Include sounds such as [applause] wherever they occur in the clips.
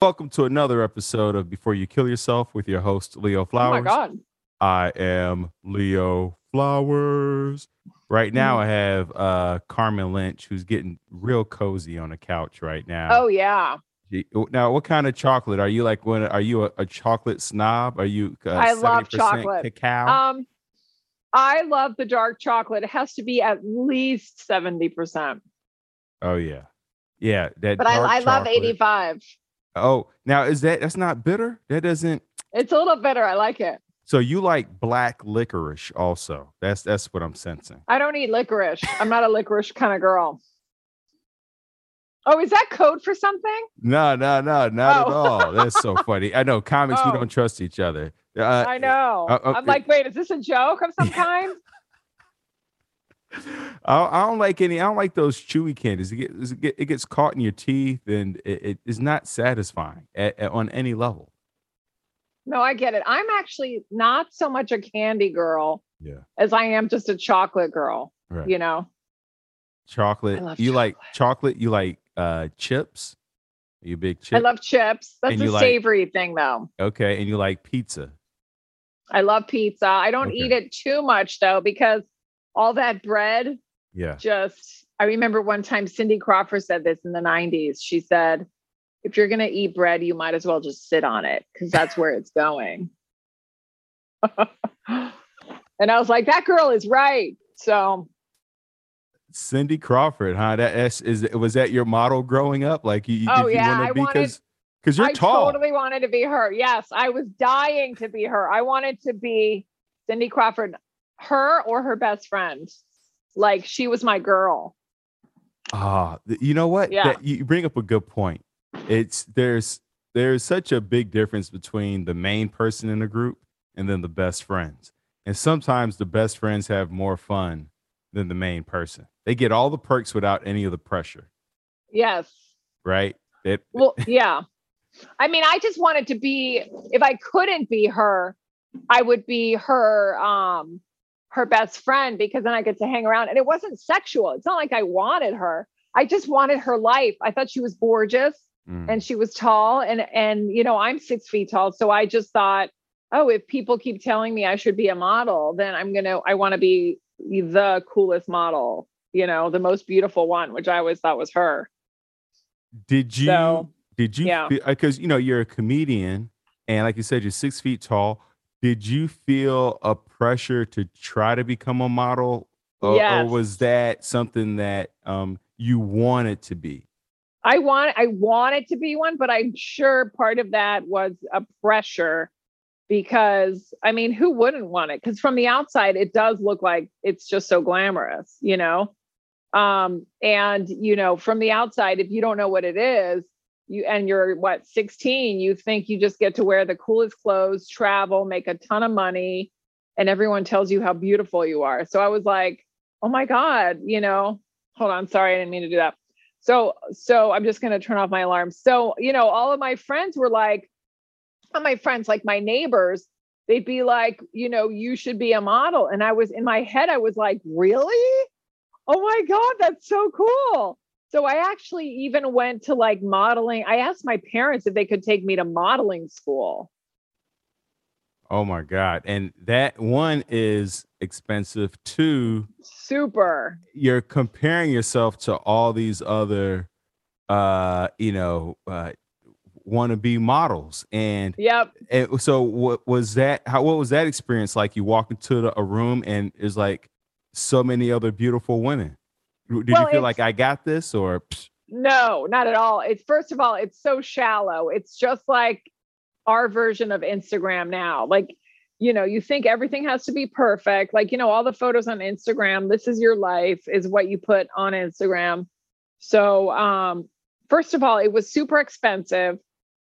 Welcome to another episode of Before You Kill Yourself with your host, Leo Flowers. Oh my god. I am Leo Flowers. Right now, I have uh, Carmen Lynch, who's getting real cozy on the couch right now. Oh yeah. Now, what kind of chocolate are you like? When are you a, a chocolate snob? Are you? Uh, I love 70% chocolate. Cacao. Um I love the dark chocolate. It has to be at least 70%. oh yeah, yeah. That. But I, I love chocolate. 85. Oh, now is that that's not bitter? That doesn't. It's a little bitter. I like it. So you like black licorice also? That's that's what I'm sensing. I don't eat licorice. I'm not a licorice kind of girl. Oh, is that code for something? No, no, no, not at Oh. all. That's so [laughs] funny. I know comics. We Oh. don't trust each other. Uh, I know. uh, uh, I'm like, wait, is this a joke of some [laughs] kind? I, I don't like any. I don't like those chewy candies. It gets, it, get, it gets caught in your teeth, and it, it is not satisfying at, at- on any level. No, I get it. I'm actually not so much a candy girl Yeah, as I am just a chocolate girl. right. You know, chocolate. You like chocolate. You like uh chips. You a big chip. I love chips. That's And a you like- savory thing, though. okay, and you like pizza. I love pizza. I don't Okay. eat it too much though, because all that bread Yeah. just, I remember one time Cindy Crawford said this in the 90s. She said, if you're going to eat bread, you might as well just sit on it because that's where it's going. [laughs] and I was like, that girl is right. So, Cindy Crawford, huh? That is, is was that your model growing up? Like you, you Oh, you yeah, want I be wanted- because you're I tall. totally wanted to be her. Yes, I was dying to be her. I wanted to be Cindy Crawford, her or her best friend. Like she was my girl. Ah, you know what? Yeah. That, you bring up a good point. It's there's there's such a big difference between the main person in the group and then the best friends. And sometimes the best friends have more fun than the main person. They get all the perks without any of the pressure, Yes. right? It, [laughs] Well, yeah. I mean, I just wanted to be if I couldn't be her, I would be her um her best friend because then I get to hang around. And it wasn't sexual. It's not like I wanted her. I just wanted her life. I thought she was gorgeous mm, and she was tall and and you know, I'm six feet tall. So I just thought, oh, if people keep telling me I should be a model, then I'm gonna I want to be the coolest model, you know, the most beautiful one, which I always thought was her. did you so, did you yeah. because you know you're a comedian and like you said you're six feet tall. Did you feel a pressure to try to become a model, or, or was that something that um you wanted to be? I want I wanted to be one, but I'm sure part of that was a pressure because I mean, who wouldn't want it? Because from the outside, it does look like it's just so glamorous, you know. Um, and you know, from the outside, if you don't know what it is, you and you're what 16, you think you just get to wear the coolest clothes, travel, make a ton of money, and everyone tells you how beautiful you are. So I was like, oh my God, you know, hold on, sorry, I didn't mean to do that. So, so I'm just going to turn off my alarm. So, you know, all of my friends were like, not my friends, like my neighbors, they'd be like, you know, you should be a model. And I was in my head, I was like, really? Oh my God, that's so cool. So I actually even went to like modeling. I asked my parents if they could take me to modeling school. Oh my God. And that one is expensive. Two, Super. you're comparing yourself to all these other uh, you know, uh wannabe models. And, Yep. and so what was that how what was that experience like? You walk into the, a room and it's like so many other beautiful women. Did Well, you feel like I got this or psh, No, not at all. It's first of all, it's so shallow. It's just like our version of Instagram now. Like, you know, you think everything has to be perfect. Like, you know, all the photos on Instagram, this is your life, is what you put on Instagram. So, um, first of all, it was super expensive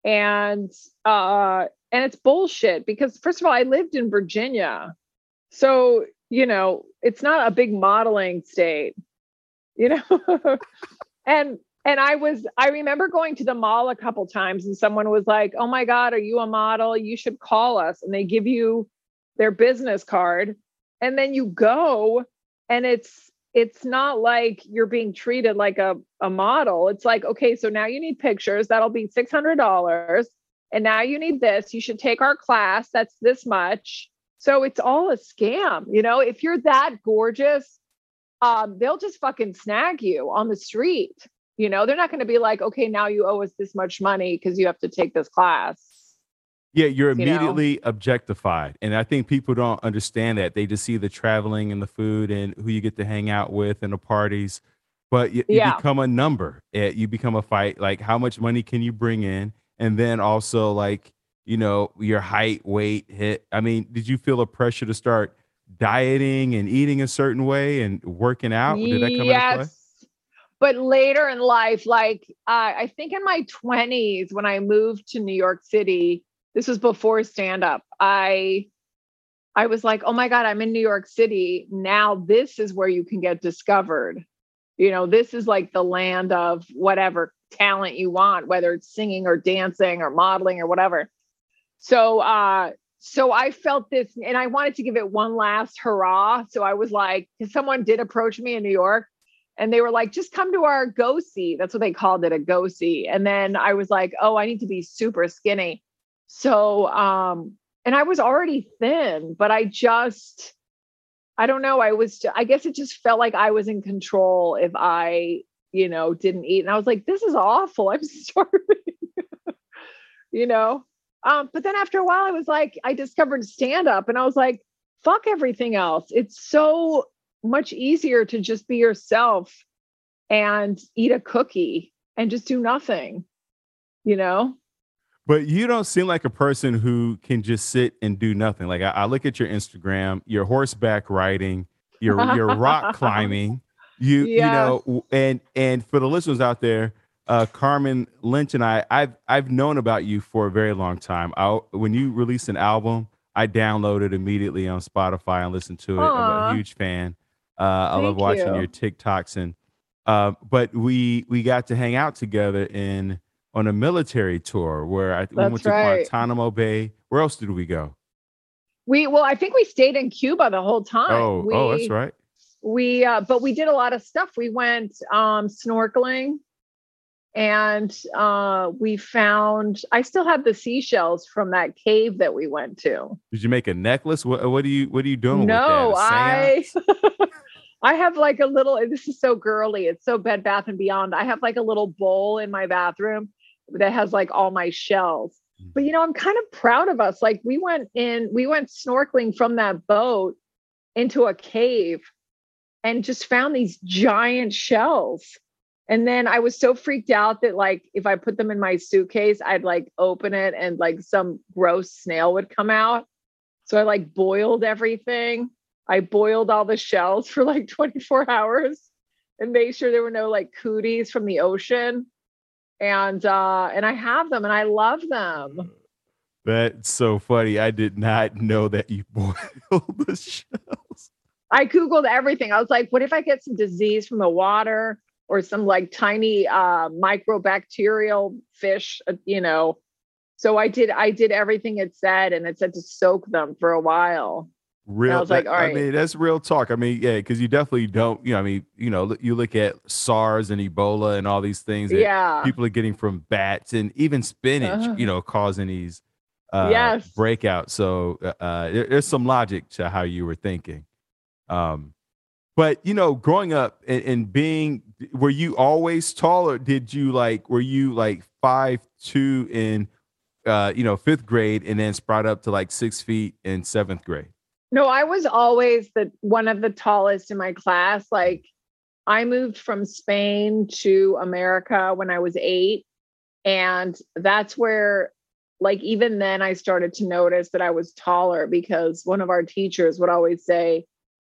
and uh and it's bullshit because first of all, I lived in Virginia. So, you know, it's not a big modeling state, you know. [laughs] and and I was I remember going to the mall a couple times and someone was like, "Oh my god, are you a model? You should call us." And they give you their business card and then you go and it's it's not like you're being treated like a, a model. It's like, okay, so now you need pictures. That'll be $600. And now you need this. You should take our class. That's this much. So it's all a scam. You know, if you're that gorgeous, um, they'll just fucking snag you on the street. You know, they're not going to be like, okay, now you owe us this much money because you have to take this class. Yeah, you're immediately you know? objectified. And I think people don't understand that. They just see the traveling and the food and who you get to hang out with and the parties. But you, yeah. you become a number. Eh, you become a fight. Like, how much money can you bring in? And then also, like, you know, your height, weight, hit. I mean, did you feel a pressure to start dieting and eating a certain way and working out? Did that come yes. into play? But later in life, like uh, I think in my 20s, when I moved to New York City, this was before stand up. I I was like, "Oh my god, I'm in New York City. Now this is where you can get discovered." You know, this is like the land of whatever talent you want, whether it's singing or dancing or modeling or whatever. So uh so I felt this and I wanted to give it one last hurrah. So I was like, someone did approach me in New York and they were like, just come to our go see. That's what they called it, a go see. And then I was like, oh, I need to be super skinny. So, um, and I was already thin, but I just, I don't know. I was, I guess it just felt like I was in control if I, you know, didn't eat. And I was like, this is awful. I'm [laughs] starving, [laughs] you know? Um, but then after a while, I was like, I discovered stand up and I was like, fuck everything else. It's so much easier to just be yourself and eat a cookie and just do nothing, you know? But you don't seem like a person who can just sit and do nothing. Like I, I look at your Instagram, your horseback riding, your your rock [laughs] climbing. You yeah. you know, and and for the listeners out there, uh, Carmen Lynch and I, I've I've known about you for a very long time. I, when you released an album, I downloaded immediately on Spotify and listened to it. Aww. I'm a huge fan. Uh, I love watching you. your TikToks and uh, but we we got to hang out together in on a military tour where I we went to right. Guantanamo Bay. Where else did we go? We well, I think we stayed in Cuba the whole time. Oh, we, oh, that's right. We uh, but we did a lot of stuff. We went um snorkeling and uh we found I still have the seashells from that cave that we went to. Did you make a necklace? What what are you what are you doing no, I [laughs] I have like a little this is so girly. It's so bed bath and beyond. I have like a little bowl in my bathroom that has like all my shells. Mm. But you know, I'm kind of proud of us. Like we went in, we went snorkeling from that boat into a cave and just found these giant shells. And then I was so freaked out that like if I put them in my suitcase, I'd like open it and like some gross snail would come out. So I like boiled everything. I boiled all the shells [laughs] for like 24 hours and made sure there were no like cooties from the ocean and uh and I have them and I love them. That's so funny. I did not know that you [laughs] boiled the shells. I googled everything. I was like, what if I get some disease from the water or some like tiny uh microbacterial fish, uh, you know? So I did I did everything it said and it said to soak them for a while. Real, I was like, all right. I mean, that's real talk. I mean, yeah, because you definitely don't. You know, I mean, you know, you look at SARS and Ebola and all these things that yeah. people are getting from bats and even spinach. Uh, you know, causing these uh, yes. breakouts. So uh, uh, there, there's some logic to how you were thinking. Um, but you know, growing up and, and being, were you always tall, or did you like, were you like five two in, uh, you know, fifth grade, and then sprout up to like six feet in seventh grade? No, I was always the one of the tallest in my class. Like I moved from Spain to America when I was 8 and that's where like even then I started to notice that I was taller because one of our teachers would always say,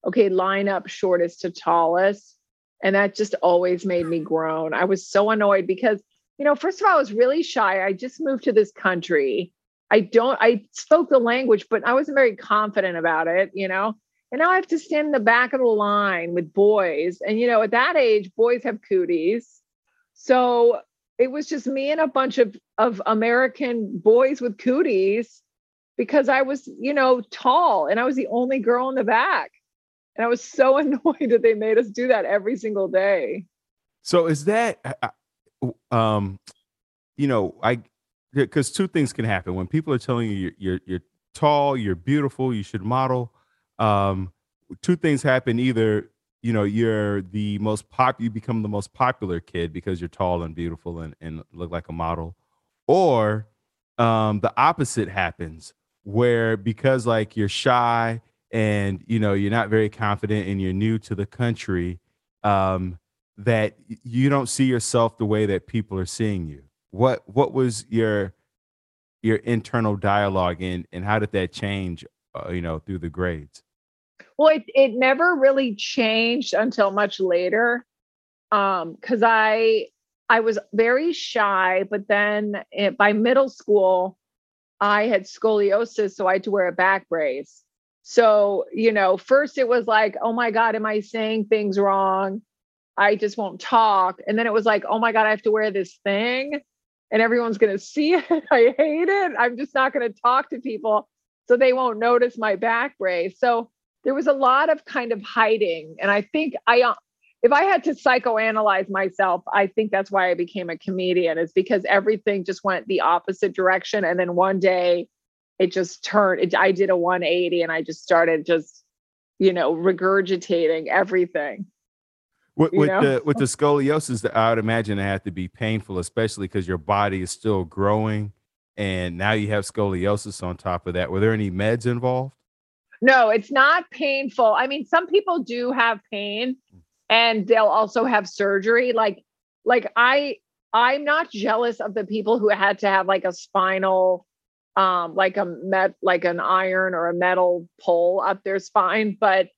"Okay, line up shortest to tallest." And that just always made me groan. I was so annoyed because, you know, first of all, I was really shy. I just moved to this country I don't, I spoke the language, but I wasn't very confident about it, you know? And now I have to stand in the back of the line with boys. And, you know, at that age, boys have cooties. So it was just me and a bunch of, of American boys with cooties because I was, you know, tall and I was the only girl in the back. And I was so [laughs] annoyed that they made us do that every single day. So is that, uh, uh, um, you know, I because two things can happen when people are telling you you're, you're, you're tall, you're beautiful, you should model. Um, two things happen: either you know you're the most pop, you become the most popular kid because you're tall and beautiful and, and look like a model, or um, the opposite happens where because like you're shy and you know you're not very confident and you're new to the country um, that you don't see yourself the way that people are seeing you. What what was your your internal dialogue and and how did that change uh, you know through the grades? Well it, it never really changed until much later um because i i was very shy but then it, by middle school i had scoliosis so i had to wear a back brace so you know first it was like oh my god am i saying things wrong i just won't talk and then it was like oh my god i have to wear this thing and everyone's going to see [laughs] it. I hate it. I'm just not going to talk to people so they won't notice my back brace. So there was a lot of kind of hiding. And I think I, uh, if I had to psychoanalyze myself, I think that's why I became a comedian, is because everything just went the opposite direction. And then one day it just turned, it, I did a 180 and I just started just, you know, regurgitating everything. With, with the with the scoliosis, I would imagine it had to be painful, especially because your body is still growing, and now you have scoliosis on top of that. Were there any meds involved? No, it's not painful. I mean, some people do have pain, and they'll also have surgery. Like, like I, I'm not jealous of the people who had to have like a spinal, um, like a met, like an iron or a metal pole up their spine, but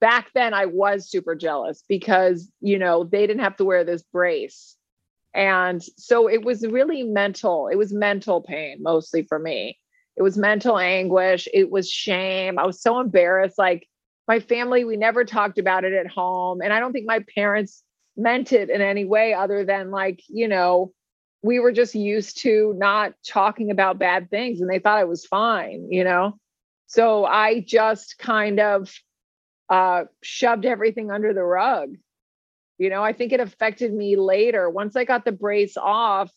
back then I was super jealous because, you know, they didn't have to wear this brace. And so it was really mental. It was mental pain mostly for me. It was mental anguish. It was shame. I was so embarrassed. Like my family, we never talked about it at home. And I don't think my parents meant it in any way other than like, you know, we were just used to not talking about bad things and they thought it was fine, you know? So I just kind of uh, shoved everything under the rug. You know, I think it affected me later. Once I got the brace off,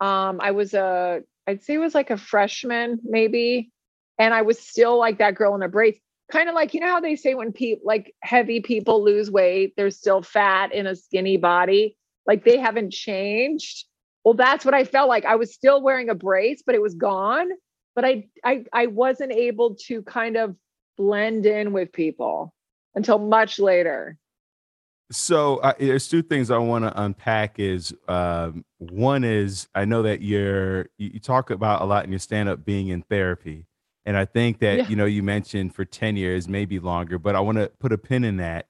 um, I was a, I'd say it was like a freshman, maybe. And I was still like that girl in a brace. Kind of like, you know how they say when people like heavy people lose weight, they're still fat in a skinny body, like they haven't changed. Well, that's what I felt like. I was still wearing a brace, but it was gone. But I I I wasn't able to kind of blend in with people until much later. So uh, there's two things I want to unpack. Is um, one is I know that you're you talk about a lot in your stand up being in therapy, and I think that yeah. you know you mentioned for ten years, maybe longer, but I want to put a pin in that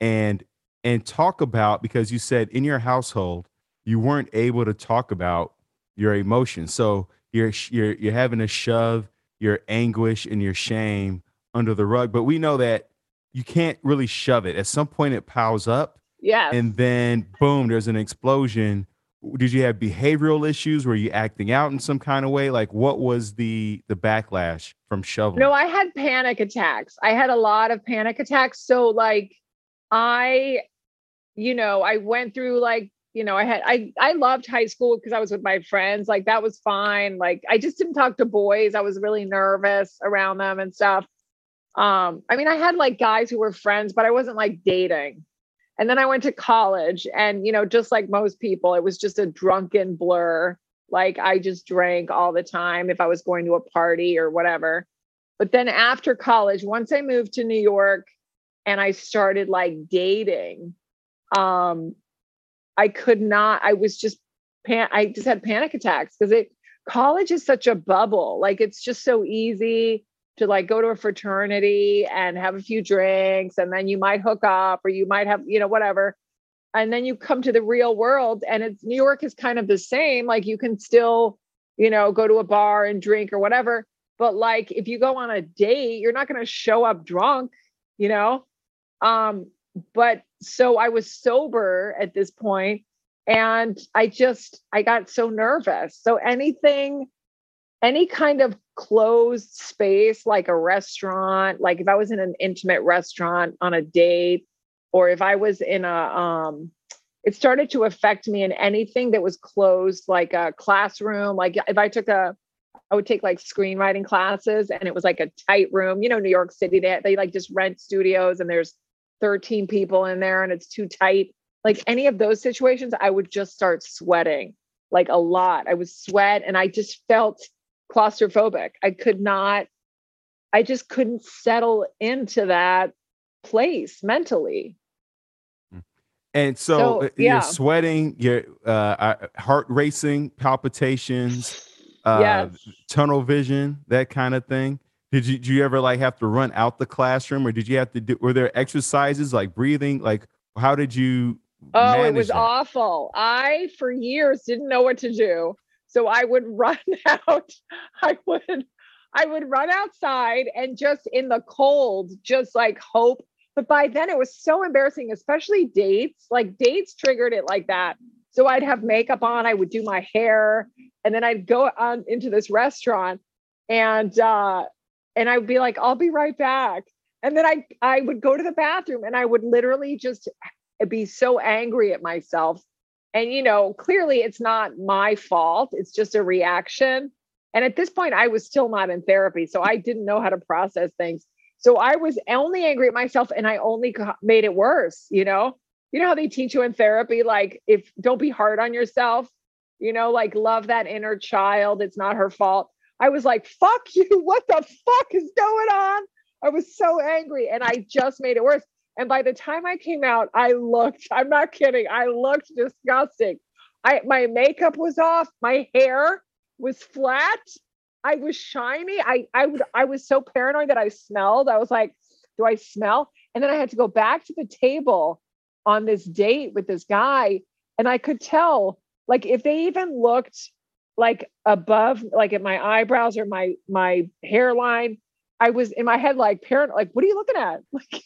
and and talk about because you said in your household you weren't able to talk about your emotions, so you're you're you're having to shove your anguish and your shame under the rug. But we know that you can't really shove it. At some point, it piles up. Yeah. And then boom, there's an explosion. Did you have behavioral issues? Were you acting out in some kind of way? Like what was the the backlash from shoving? No, I had panic attacks. I had a lot of panic attacks. So like I, you know, I went through like you know, I had I I loved high school because I was with my friends. Like that was fine. Like I just didn't talk to boys. I was really nervous around them and stuff. Um, I mean, I had like guys who were friends, but I wasn't like dating. And then I went to college, and you know, just like most people, it was just a drunken blur. Like I just drank all the time if I was going to a party or whatever. But then after college, once I moved to New York and I started like dating, um, I could not, I was just pan I just had panic attacks because it college is such a bubble. Like it's just so easy to like go to a fraternity and have a few drinks and then you might hook up or you might have you know whatever. And then you come to the real world and it's new york is kind of the same. Like you can still you know go to a bar and drink or whatever. But like if you go on a date you're not going to show up drunk you know? Um but so i was sober at this point and i just i got so nervous so anything any kind of closed space like a restaurant, like if I was in an intimate restaurant on a date, or if I was in a um it started to affect me in anything that was closed, like a classroom. Like if I took a I would take like screenwriting classes and it was like a tight room. You know, New York City, they, they like just rent studios and there's 13 people in there and it's too tight. Like any of those situations, I would just start sweating like a lot. I would sweat and I just felt claustrophobic. I could not, I just couldn't settle into that place mentally. And so, So, uh, yeah. you're sweating, your uh, uh, heart racing, palpitations, uh, Yes. tunnel vision, that kind of thing. Did you, did you ever like have to run out the classroom, or did you have to do? Were there exercises like breathing? Like, how did you? Oh, it was that? awful. I, for years, didn't know what to do. So I would [laughs] run out. I would, I would run outside and just in the cold, just like hope. But by then it was so embarrassing, especially dates. Like dates triggered it like that. So I'd have makeup on, I would do my hair, and then I'd go on into this restaurant and uh and I would be like, I'll be right back. And then I I would go to the bathroom and I would literally just be so angry at myself. And, you know, clearly it's not my fault, it's just a reaction. And at this point, I was still not in therapy. So I didn't know how to process things. So I was only angry at myself and I only made it worse. You know, you know how they teach you in therapy, like, if don't be hard on yourself, you know, like love that inner child. It's not her fault. I was like, fuck [laughs] you. What the fuck is going on? I was so angry and I just made it worse. And by the time I came out, I looked, [laughs] I'm not kidding, I looked disgusting. I my makeup was off, my hair was flat, I was shiny. I I would I was so paranoid that I smelled. I was like, do I smell? And then I had to go back to the table on this date with this guy, and I could tell, like, if they even looked like above, like at my eyebrows or my my hairline, I was in my head like parent, like, what are you looking at? [laughs] Like, [laughs]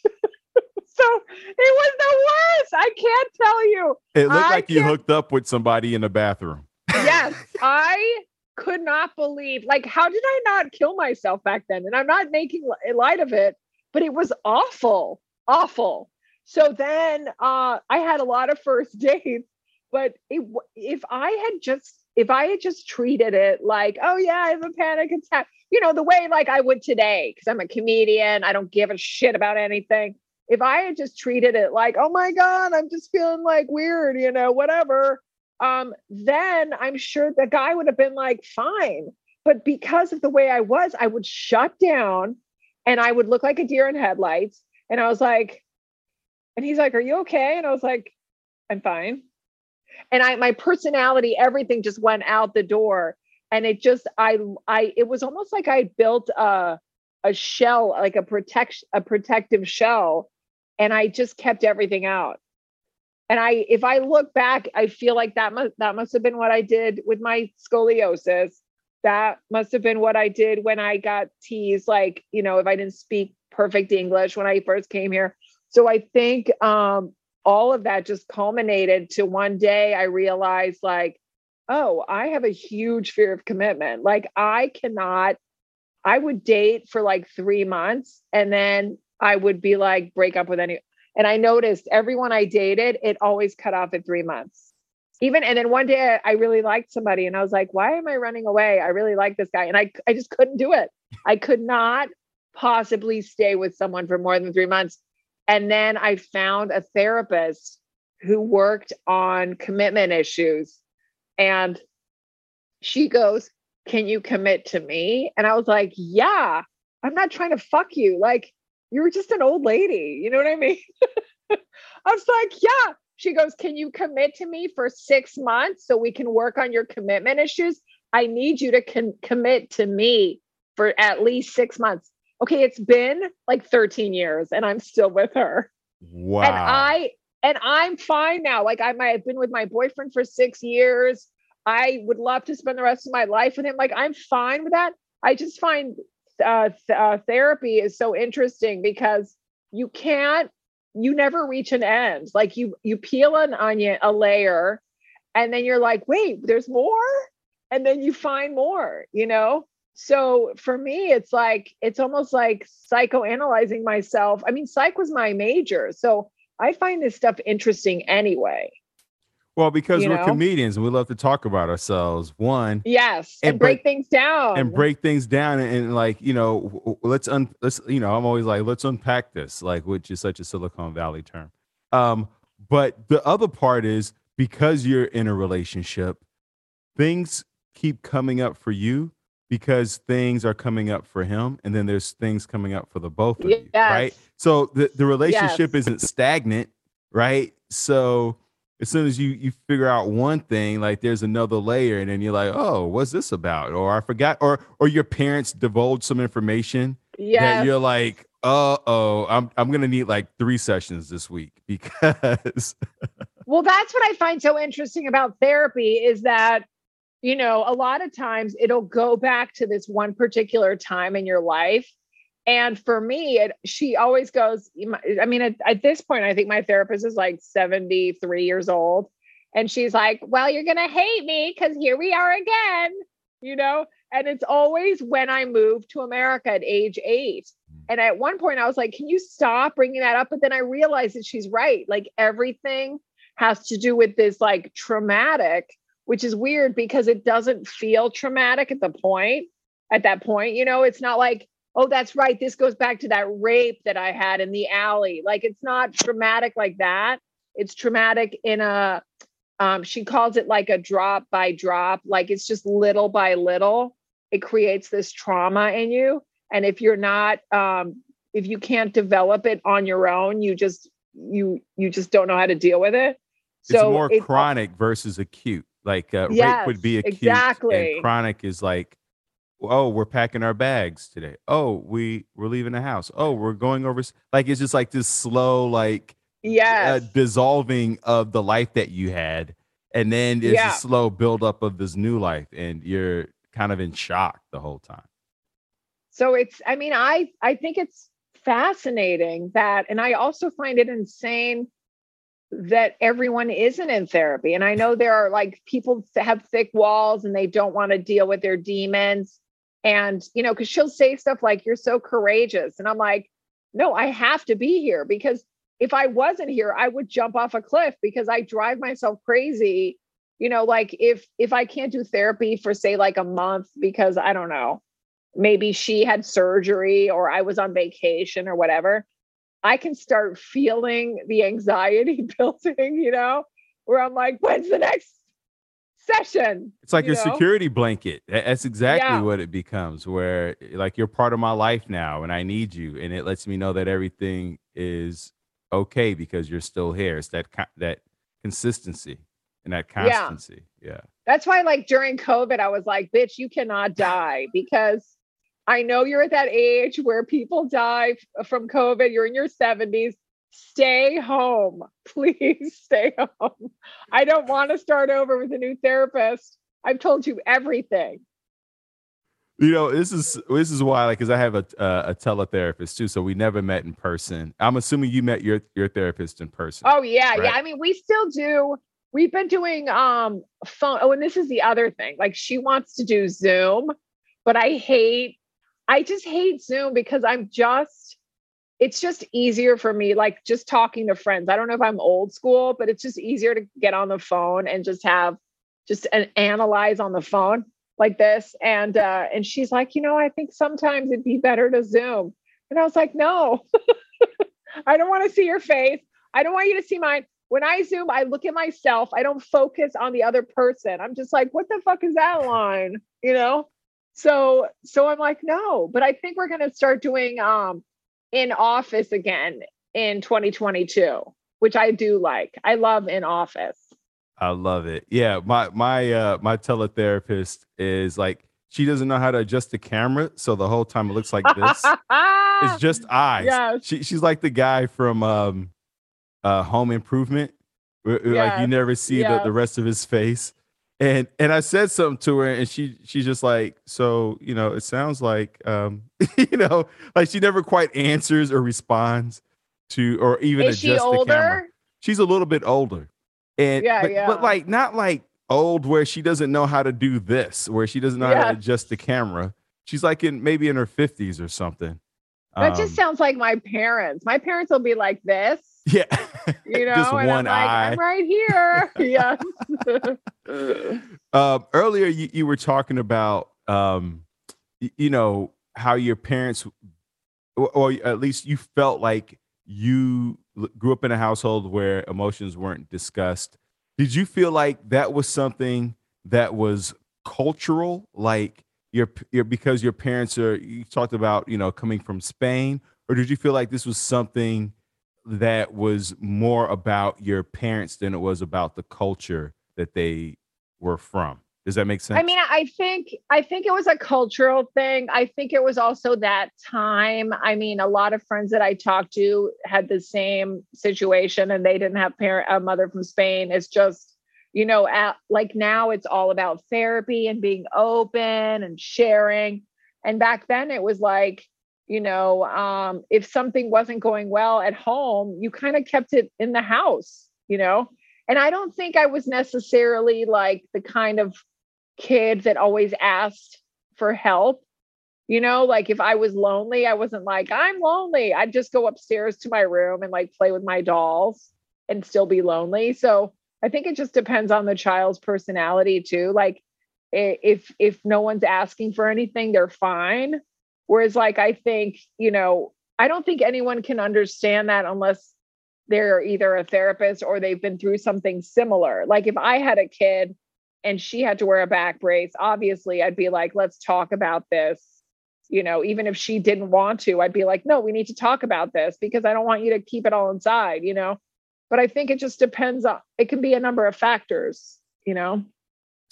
so it was the worst. I can't tell you. It looked I like you hooked up with somebody in the bathroom. Yes, [laughs] I could not believe. Like, how did I not kill myself back then? And I'm not making li- light of it, but it was awful, awful. So then uh, I had a lot of first dates, but it, if I had just if I had just treated it like, oh yeah, I have a panic attack, you know, the way like I would today, because I'm a comedian, I don't give a shit about anything. If I had just treated it like, oh my God, I'm just feeling like weird, you know, whatever, um, then I'm sure the guy would have been like, fine. But because of the way I was, I would shut down and I would look like a deer in headlights. And I was like, and he's like, Are you okay? And I was like, I'm fine. And I my personality, everything just went out the door. And it just I I it was almost like I built a a shell, like a protection, a protective shell, and I just kept everything out. And I, if I look back, I feel like that must that must have been what I did with my scoliosis. That must have been what I did when I got teased, like you know, if I didn't speak perfect English when I first came here. So I think um, all of that just culminated to one day I realized, like, oh, I have a huge fear of commitment. Like I cannot. I would date for like three months, and then I would be like break up with any and I noticed everyone I dated, it always cut off at three months. Even and then one day I, really liked somebody and I was like, why am I running away? I really like this guy. And I I just couldn't do it. I could not possibly stay with someone for more than three months. And then I found a therapist who worked on commitment issues. And she goes, Can you commit to me? And I was like, Yeah, I'm not trying to fuck you. Like, you're just an old lady. You know what I mean? [laughs] I was like, yeah. She goes, Can you commit to me for six months so we can work on your commitment issues? I need you to con- commit to me for at least six months. Okay, it's been like 13 years and I'm still with her. Wow. And I and I'm fine now. Like I might have been with my boyfriend for six years. I would love to spend the rest of my life with him. Like I'm fine with that. I just find uh, th- uh, therapy is so interesting because you can't, you never reach an end. Like you, you peel an onion, a layer, and then you're like, wait, there's more, and then you find more. You know, so for me, it's like it's almost like psychoanalyzing myself. I mean, psych was my major, so I find this stuff interesting anyway. Well, because You we're know? comedians and we love to talk about ourselves. One, Yes, and, And break but- things down. and break things down and, and, like you know let's un let's you know i'm always like let's unpack this like which is such a silicon valley term um but the other part is because you're in a relationship things keep coming up for you because things are coming up for him and then there's things coming up for the both of you right so the, the relationship Yes. isn't stagnant right so as soon as you you figure out one thing like there's another layer and then you're like oh what's this about or i forgot or or your parents divulge some information that yes. you're like uh-oh i'm i'm gonna need like three sessions this week [laughs] because Well, that's what I find so interesting about therapy is that, you know, a lot of times it'll go back to this one particular time in your life. And for me, it, she always goes, I mean, at, at this point, I think my therapist is like 73 years old. And she's like, well, you're going to hate me because here we are again, you know? And it's always when I moved to America at age eight. Mm. And at one point, I was like, can you stop bringing that up? But then I realized that she's right. Like everything has to do with this like traumatic, which is weird because it doesn't feel traumatic at the point, at that point. You know, it's not like, oh, that's right. This goes back to that rape that I had in the alley. Like it's not traumatic like that. It's traumatic in a, um, she calls it like a drop by drop, like it's just little by little. It creates this trauma in you. And if you're not, um, if you can't develop it on your own, you just you you just don't know how to deal with it. it's So more it- chronic versus acute like uh, rape would be acute exactly. and chronic is like oh we're packing our bags today oh we we're leaving the house oh we're going over like it's just like this slow like yeah uh, dissolving of the life that you had and then there's Yeah. a slow buildup of this new life and you're kind of in shock the whole time so it's i mean i i think it's fascinating that and i also find it insane that everyone isn't in therapy. And i know there are like people have thick walls and they don't want to deal with their demons. And you know because she'll say stuff like you're so courageous. And i'm like no i have to be here because if i wasn't here i would jump off a cliff because i drive myself crazy. You know like if if i can't do therapy for say like a month because i don't know maybe she had surgery or I was on vacation or whatever, I can start feeling the anxiety [laughs] building, you know, where I'm like, when's the next session? it's like You your know? security blanket that's exactly Yeah. what it becomes where like you're part of my life now and i need you and it lets me know that everything is okay because you're still here it's that that consistency and that Yeah. constancy yeah, That's why, like, during COVID, I was like, bitch, you cannot die because I know you're at that age where people die from COVID. You're in your 70s. Stay home. [laughs] Please stay home. I don't want to start over with a new therapist. I've told you everything. you know this is this is why like because i have a uh, a teletherapist too so we never met in person i'm assuming you met your your therapist in person Oh yeah, Right. yeah. I mean, we still do. We've been doing um phone. Oh, and this is the other thing. Like she wants to do Zoom, but I hate. I just hate Zoom because I'm just. It's just easier for me, like just talking to friends. I don't know if I'm old school, but it's just easier to get on the phone and just have just an analyze on the phone like this. And uh, and she's like, you know, I think sometimes it'd be better to Zoom. And I was like, no, [laughs] I don't want to see your face. I don't want you to see mine. When I Zoom, I look at myself. I don't focus on the other person. I'm just like, what the fuck is that line? You know? So so I'm like, no, but I think we're gonna start doing um in office again in 2022, which I do like. I love in office. I love it. Yeah, my my uh my teletherapist is like she doesn't know how to adjust the camera, so the whole time it looks like this. it's [laughs] just eyes. Yes. She she's like the guy from um uh Home Improvement. where, Like you never see the, the rest of his face. And and I said something to her and she she's just like, so you know, it sounds like um, [laughs] you know, like she never quite answers or responds to or even Is she adjusts the camera she's a little bit older and Yeah, but, yeah. but like not like old where she doesn't know how to do this where she doesn't know how to adjust the camera she's like in maybe in her 50s or something. That um, just sounds like my parents. My parents will be like this. [laughs] Yeah. [laughs] You know, just one eye. Like, I'm right here. [laughs] yes. um, earlier you, you were talking about um, you know, how your parents or at least you felt like you grew up in a household where emotions weren't discussed. Did you feel like that was something that was cultural, like your your because your parents are? You talked about you know coming from Spain, or did you feel like this was something that was more about your parents than it was about the culture that they were from? Does that make sense? I mean, I think I think it was a cultural thing. I think it was also that time. I mean, a lot of friends that I talked to had the same situation, and they didn't have parent a mother from Spain. It's just, you know, at, like now it's all about therapy and being open and sharing. And back then it was like, you know, um, if something wasn't going well at home, you kind of kept it in the house, you know. And I don't think I was necessarily like the kind of kid that always asked for help. You know, like if I was lonely, I wasn't like, I'm lonely. I'd just go upstairs to my room and like play with my dolls and still be lonely. So I think it just depends on the child's personality too. Like if if no one's asking for anything, they're fine. Whereas like I think, you know, I don't think anyone can understand that unless they're either a therapist or they've been through something similar. Like if I had a kid and she had to wear a back brace, obviously I'd be like, let's talk about this. You know, even if she didn't want to, I'd be like, no, we need to talk about this because I don't want you to keep it all inside, you know? But I think it just depends on, it can be a number of factors, you know?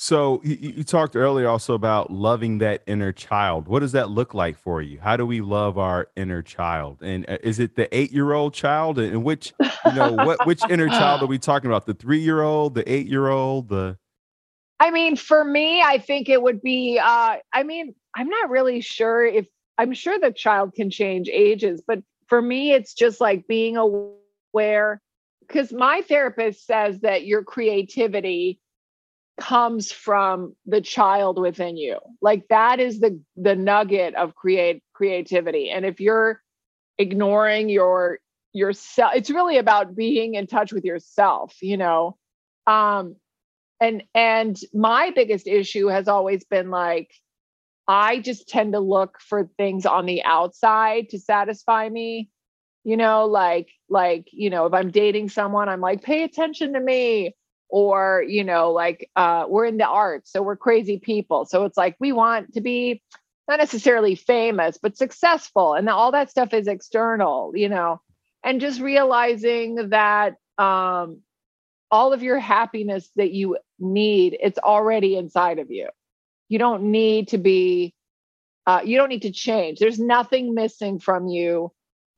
So you, you, talked earlier also about loving that inner child. What does that look like for you? How do we love our inner child? And uh, is it the eight-year-old child? And which, you know, what which inner [laughs] child are we talking about? The three-year-old, the eight-year-old, the I mean, for me, I think it would be, uh, I mean, I'm not really sure if I'm sure the child can change ages, but for me, it's just like being aware. Because my therapist says that your creativity comes from the child within you. Like that is the the nugget of create creativity. And if you're ignoring your yourself, it's really about being in touch with yourself, you know. Um, and and my biggest issue has always been like i just tend to look for things on the outside to satisfy me you know like like you know if i'm dating someone i'm like pay attention to me or you know like uh we're in the arts so we're crazy people so it's like we want to be not necessarily famous but successful and all that stuff is external you know and just realizing that um all of your happiness that you need, it's already inside of you. You don't need to be, uh, you don't need to change. There's nothing missing from you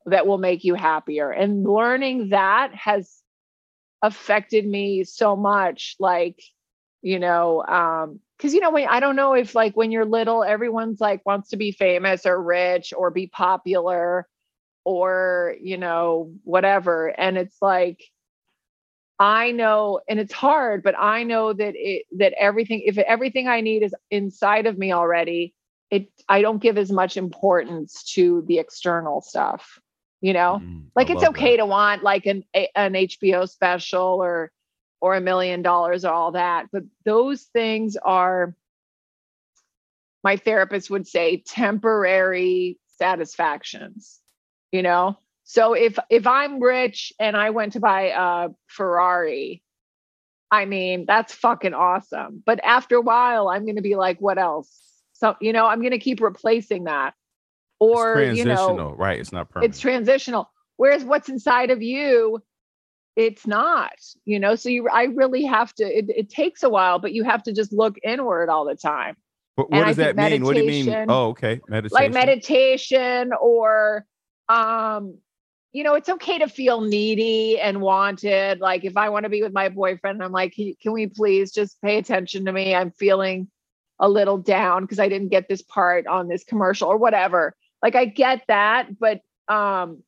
that will make you happier. And learning that has affected me so much. Like, you know, um, because you know, when I don't know if like when you're little, everyone's like wants to be famous or rich or be popular or you know, whatever. And it's like I know, and it's hard, but I know that it that everything, if everything I need is inside of me already, it I don't give as much importance to the external stuff. You know, mm, like it's okay that. to want like an a, an HBO special or or a million dollars or all that, but those things are my therapist would say temporary satisfactions. You know, so if if I'm rich and I went to buy a Ferrari, I mean, that's fucking awesome. But after a while, I'm going to be like, what else? So, you know, I'm going to keep replacing that. Or, you know, right? It's not permanent. It's transitional. Whereas what's inside of you, it's not, you know, so you, I really have to, it, it takes a while, but you have to just look inward all the time. But what and does that mean? What do you mean? Oh, okay. Meditation. Like meditation or, um, you know, it's okay to feel needy and wanted. Like if I want to be with my boyfriend, I'm like, can we please just pay attention to me? I'm feeling a little down because I didn't get this part on this commercial or whatever. Like I get that, but um,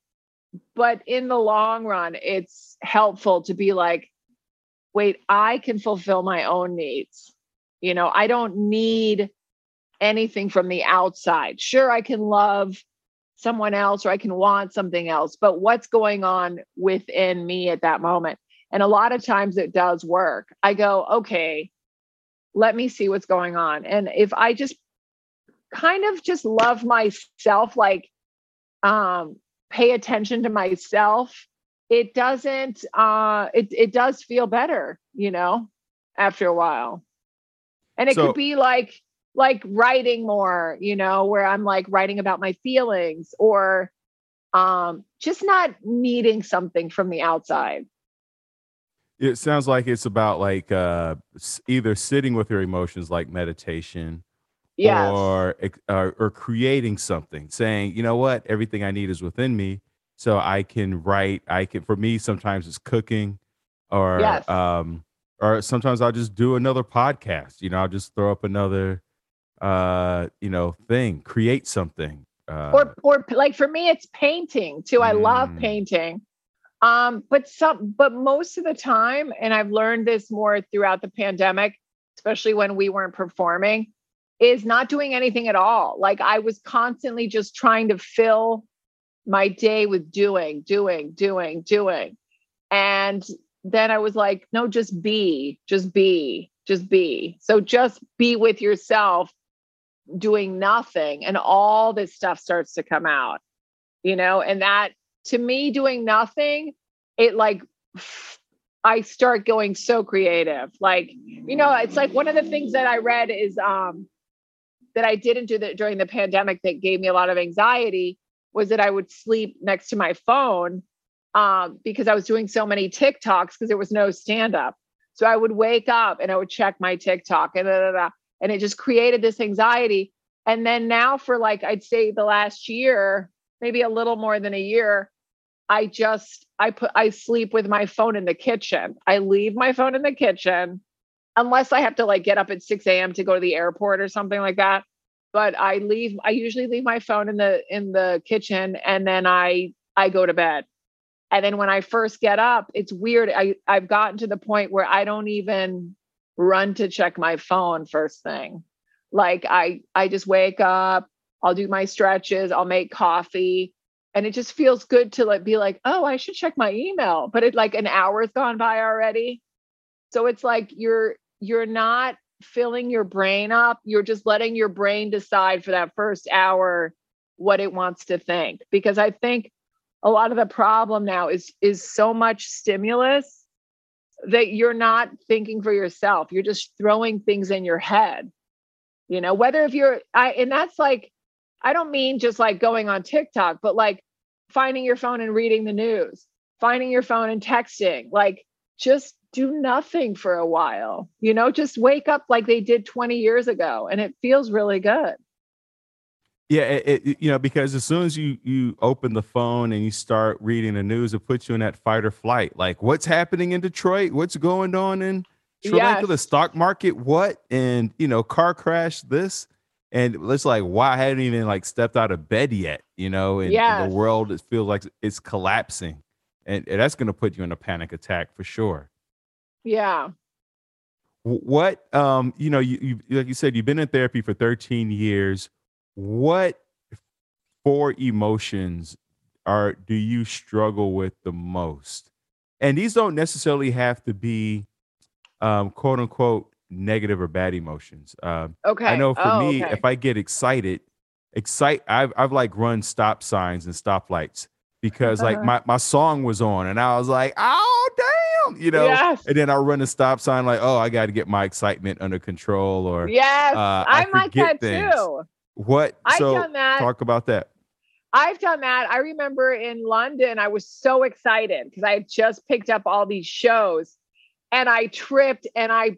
but in the long run, it's helpful to be like, wait, I can fulfill my own needs. You know, I don't need anything from the outside. Sure, I can love someone else or I can want something else, but what's going on within me at that moment? And a lot of times it does work. I go, okay, let me see what's going on. And if I just kind of just love myself, like um, pay attention to myself, it doesn't uh it it does feel better, you know, after a while. And it so, could be like like writing more, you know, where I'm like writing about my feelings or um just not needing something from the outside. It sounds like it's about like uh either sitting with your emotions like meditation yes. or, or or creating something, saying, "You know what? Everything I need is within me." So I can write, I can for me sometimes it's cooking or yes. um or sometimes I'll just do another podcast. You know, I'll just throw up another uh, you know, thing, create something. Uh, or or like for me, it's painting too. I mm. love painting. Um, but some but most of the time, and I've learned this more throughout the pandemic, especially when we weren't performing, is not doing anything at all. Like I was constantly just trying to fill my day with doing, doing, doing, doing. And then I was like, no, just be, just be, just be. So just be with yourself doing nothing and all this stuff starts to come out you know and that to me doing nothing it like i start going so creative like you know it's like one of the things that i read is um that i didn't do that during the pandemic that gave me a lot of anxiety was that i would sleep next to my phone um, because i was doing so many tiktoks because there was no stand up so i would wake up and i would check my tiktok and and it just created this anxiety. And then now for like i'd say the last year maybe a little more than a year i just i put i sleep with my phone in the kitchen. I leave my phone in the kitchen unless i have to like get up at 6 a.m to go to the airport or something like that but i leave i usually leave my phone in the in the kitchen and then i i go to bed and then when i first get up it's weird i i've gotten to the point where i don't even run to check my phone first thing. Like I I just wake up, I'll do my stretches, I'll make coffee, and it just feels good to like be like, "Oh, I should check my email." But it like an hour's gone by already. So it's like you're you're not filling your brain up, you're just letting your brain decide for that first hour what it wants to think because I think a lot of the problem now is is so much stimulus that you're not thinking for yourself. You're just throwing things in your head. You know, whether if you're I and that's like I don't mean just like going on TikTok, but like finding your phone and reading the news, finding your phone and texting, like just do nothing for a while. You know, just wake up like they did 20 years ago and it feels really good. Yeah, it, it, you know, because as soon as you you open the phone and you start reading the news, it puts you in that fight or flight. Like, what's happening in Detroit? What's going on in Sri Lanka? The stock market? What? And you know, car crash. This and it's like, why I hadn't even like stepped out of bed yet. You know, and, yes. and the world it feels like it's collapsing, and, and that's going to put you in a panic attack for sure. Yeah. What um, you know, you, you like you said, you've been in therapy for 13 years what four emotions are do you struggle with the most? And these don't necessarily have to be um, quote unquote negative or bad emotions. Um, okay. I know for oh, me, okay. if I get excited, excite I've I've like run stop signs and stoplights because uh-huh. like my, my song was on and I was like, oh damn, you know. Yes. And then I run a stop sign like, oh, I got to get my excitement under control or yes, uh, I'm like that things. too. What? I've so done that. Talk about that. I've done that. I remember in London, I was so excited because I had just picked up all these shows and I tripped and I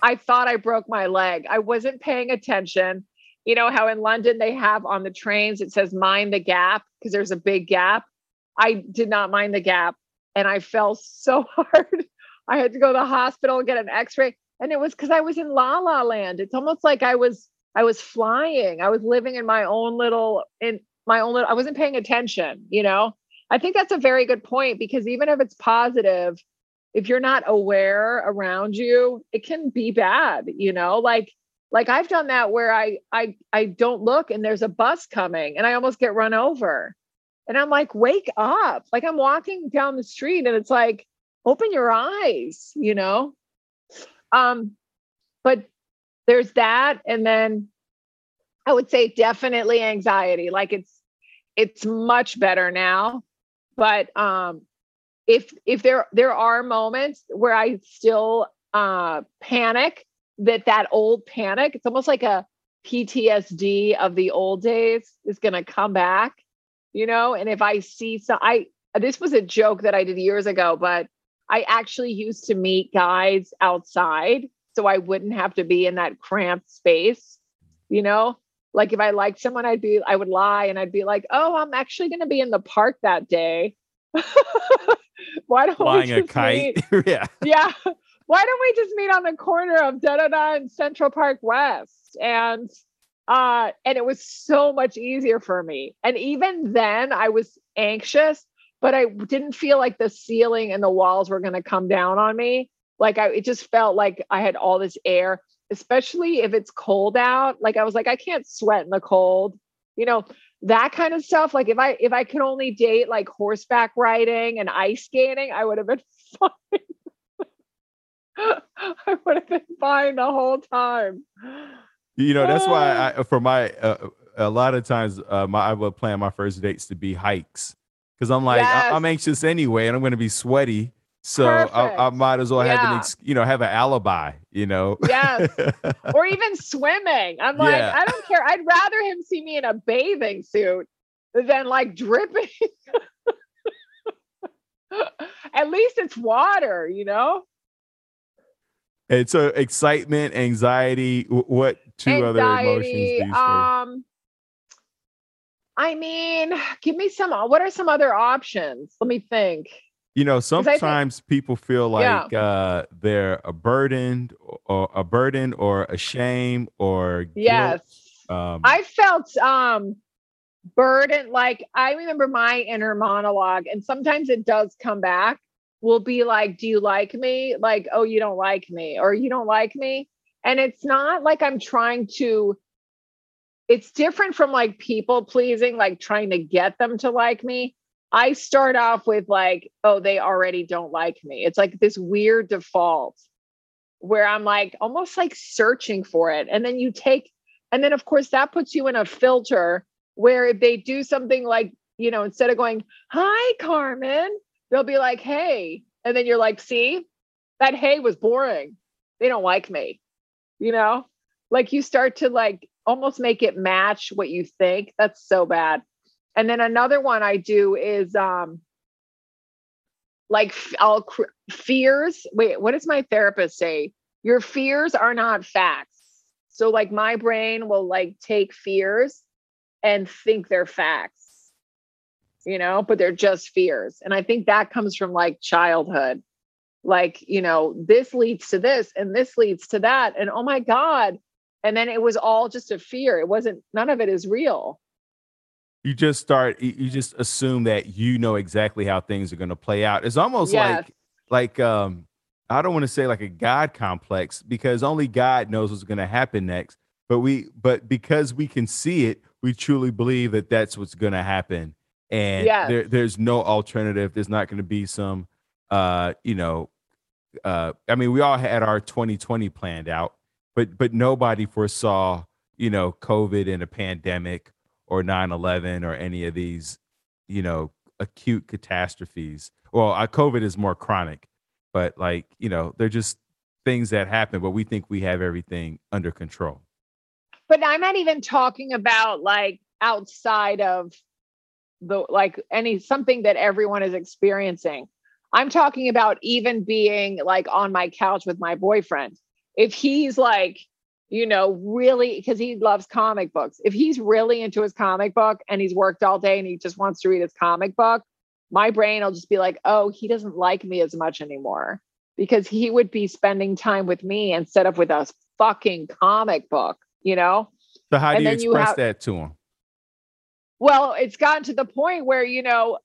I thought I broke my leg. I wasn't paying attention. You know how in London they have on the trains it says mind the gap because there's a big gap. I did not mind the gap and I fell so [laughs] hard. I had to go to the hospital get an x-ray and it was cuz I was in La La Land. It's almost like I was I was flying. I was living in my own little in my own little I wasn't paying attention, you know? I think that's a very good point because even if it's positive, if you're not aware around you, it can be bad, you know? Like like I've done that where I I I don't look and there's a bus coming and I almost get run over. And I'm like, wake up. Like I'm walking down the street and it's like, open your eyes, you know? Um, but there's that. And then I would say definitely anxiety. Like it's it's much better now. But um if if there there are moments where I still uh panic that that old panic, it's almost like a PTSD of the old days is going to come back, you know? And if I see some, I, this was a joke that I did years ago, but I actually used to meet guys outside so I wouldn't have to be in that cramped space, you know? Like if I liked someone, I'd be, I would lie and I'd be like, oh, I'm actually going to be in the park that day. [laughs] Why don't Flying we a kite? [laughs] yeah. Yeah [laughs] why don't we just meet on the corner of da da da and Central Park West? And uh, and it was so much easier for me. And even then, I was anxious, but I didn't feel like the ceiling and the walls were going to come down on me. Like I, it just felt like I had all this air, especially if it's cold out. Like I was like, I can't sweat in the cold, you know, that kind of stuff. Like if I if I could only date like horseback riding and ice skating, I would have been [laughs] fine. [laughs] I would have been fine the whole time. You know, that's why I, uh. for my, uh, a lot of times, uh, my, I would plan my first dates to be hikes because I'm like, yes. I, am anxious anyway, and I'm going to be sweaty. So I, I, might as well yeah. have an, ex, you know, have an alibi, you know. Yes. [laughs] or even swimming. I'm like, yeah. I don't care. I'd rather him see me in a bathing suit than like dripping. [laughs] At least it's water, you know? And so excitement, anxiety, what two anxiety, other emotions um I mean, give me some what are some other options? Let me think. You know, sometimes think, people feel like yeah. uh they're a burden or a burden or a shame or guilt. Yes. Um, I felt um burden like I remember my inner monologue and sometimes it does come back will be like, Do you like me? Like, oh, you don't like me, or you don't like me. And it's not like I'm trying to, it's different from like people pleasing, like trying to get them to like me. I start off with like, oh, they already don't like me. It's like this weird default where I'm like almost like searching for it. And then you take, and then of course that puts you in a filter where if they do something like, you know, instead of going, hi, Carmen, they'll be like, hey. And then you're like, see, that hey was boring. They don't like me. You know, like you start to like almost make it match what you think. That's so bad. And then another one I do is um like I'll fears. Wait, what does my therapist say? Your fears are not facts. So like my brain will like take fears and think they're facts you know, but they're just fears. And I think that comes from like childhood. Like, you know, this leads to this and this leads to that. And oh my God. And then it was all just a fear. It wasn't, none of it is real. You just start, you just assume that you know exactly how things are going to play out. It's almost yes. like, like, um, I don't want to say like a God complex because only God knows what's going to happen next. But we, but because we can see it, we truly believe that that's what's going to happen and yes. there, there's no alternative. There's not going to be some, uh, you know, uh, I mean, we all had our 2020 planned out, but but nobody foresaw, you know, COVID and a pandemic or 9/11 or any of these, you know, acute catastrophes. Well, uh, COVID is more chronic, but like you know, they're just things that happen. But we think we have everything under control. But I'm not even talking about like outside of the like any something that everyone is experiencing. I'm talking about even being like on my couch with my boyfriend. If he's like, you know, really because he loves comic books. If he's really into his comic book and he's worked all day and he just wants to read his comic book, my brain will just be like, "Oh, he doesn't like me as much anymore." Because he would be spending time with me instead of with a fucking comic book, you know? So how do you express you have, that to him? Well, it's gotten to the point where, you know,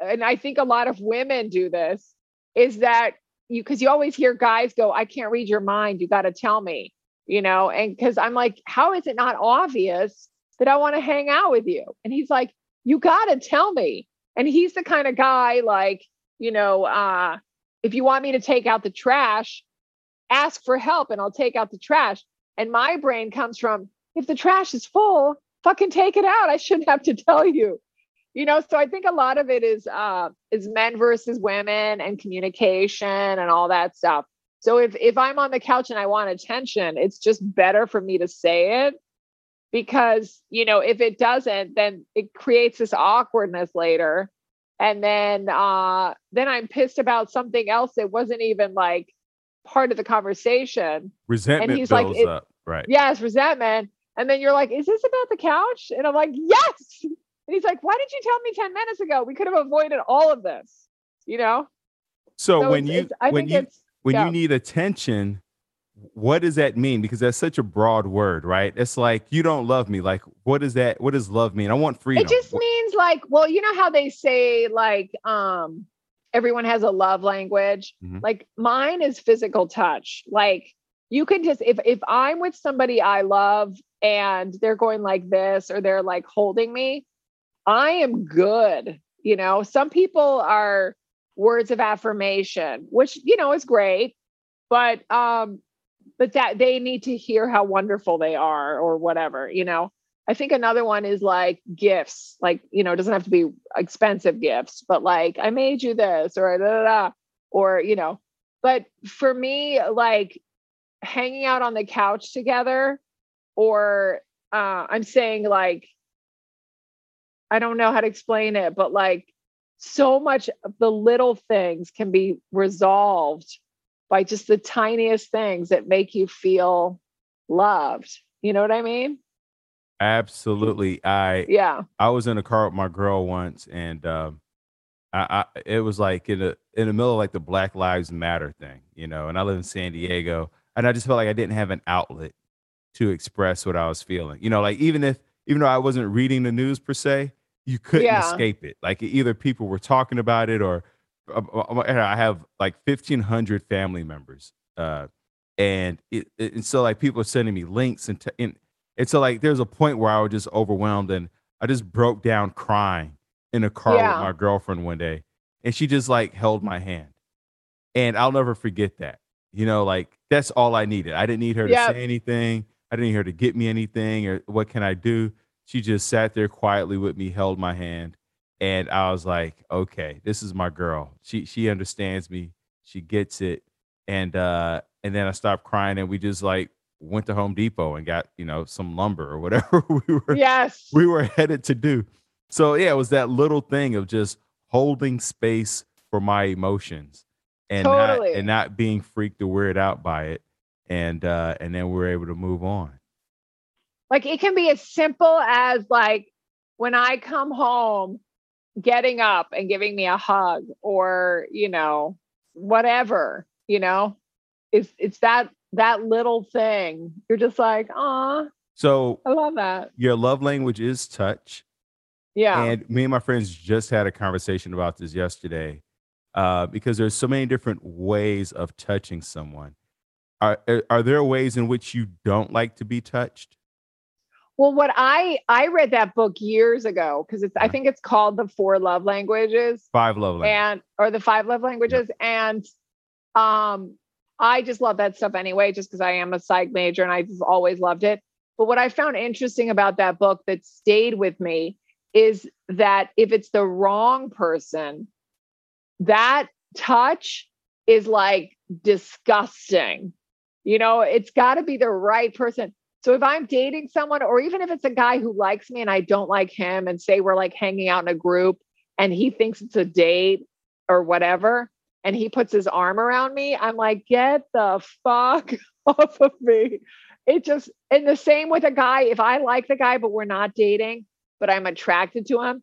and I think a lot of women do this, is that you, because you always hear guys go, I can't read your mind. You got to tell me. you know, and because I'm like, how is it not obvious that I want to hang out with you? And he's like, you got to tell me. And he's the kind of guy like, you know, uh, if you want me to take out the trash, ask for help and I'll take out the trash. And my brain comes from, if the trash is full, fucking take it out. I shouldn't have to tell you. You know, so I think a lot of it is uh is men versus women and communication and all that stuff. So if if I'm on the couch and I want attention, it's just better for me to say it because, you know, if it doesn't, then it creates this awkwardness later. And then uh then I'm pissed about something else that wasn't even like part of the conversation. Resentment and he's builds like, up. Right. Yes, resentment. And then you're like, is this about the couch? And I'm like, yes. And he's like, why did you tell me 10 minutes ago? We could have avoided all of this, you know? So, So when it's- you it's- I when think you it's when yeah. you need attention, what does that mean? Because that's such a broad word, right? It's like you don't love me. Like, what does that? What does love mean? I want freedom. It just Wh- means like, well, you know how they say like um everyone has a love language. Mhm. Like mine is physical touch. Like you can just if if I'm with somebody I love and they're going like this or they're like holding me, I am good. You know, some people are words of affirmation, which you know is great, but um but that they need to hear how wonderful they are or whatever, you know. I think another one is like gifts, like, you know, it doesn't have to be expensive gifts, but like, I made you this or da, da, da, or, you know, but for me, like hanging out on the couch together, or uh, I'm saying like, I don't know how to explain it, but like so much of the little things can be resolved by just the tiniest things that make you feel loved. You know what I mean? Absolutely. I Yeah. I was in a car with my girl once, and um, I, I it was like in a in the middle of like the Black Lives Matter thing, you know. And I live in San Diego, and I just felt like I didn't have an outlet to express what I was feeling. You know, like even if even though I wasn't reading the news per se, you couldn't Yeah. escape it. Like either people were talking about it, or uh, uh, I have like fifteen hundred family members, uh, and it, it- and so like people are sending me links and, t- and and so like there's a point where I was just overwhelmed and I just broke down crying in a car Yeah. with my girlfriend one day, and she just like held my hand, and I'll never forget that. You know, like that's all I needed. I didn't need her to say anything. I didn't need her to get me anything or what can I do. She just sat there quietly with me, held my hand, and I was like, okay, this is my girl. She she understands me. She gets it, and uh, and then I stopped crying, and we just like went to Home Depot and got you know some lumber or whatever [laughs] we were Yes. we were headed to do. So yeah, it was that little thing of just holding space for my emotions and Totally. not and not being freaked or weirded out by it. And uh and then we were able to move on. Like it can be as simple as like when I come home, getting up and giving me a hug or, you know, whatever, you know, it's it's that that little thing. You're just like, ah, So I love that. your love language is touch. Yeah. And me and my friends just had a conversation about this yesterday. Uh, because there's so many different ways of touching someone. Are are- are there ways in which you don't like to be touched? Well, what I I read that book years ago because it's I think it's called the Four Love Languages. Five love languages. and or the five love languages. And um i just love that stuff anyway just because i am a psych major and i just always loved it. But what i found interesting about that book that stayed with me is that if it's the wrong person that touch is like disgusting. You know it's got to be the right person so if i'm dating someone or even if it's a guy who likes me and i don't like him and say we're like hanging out in a group and he thinks it's a date or whatever, and he puts his arm around me, I'm like, get the fuck [laughs] off of me. It just, and the same with a guy, if I like the guy, but we're not dating, but I'm attracted to him,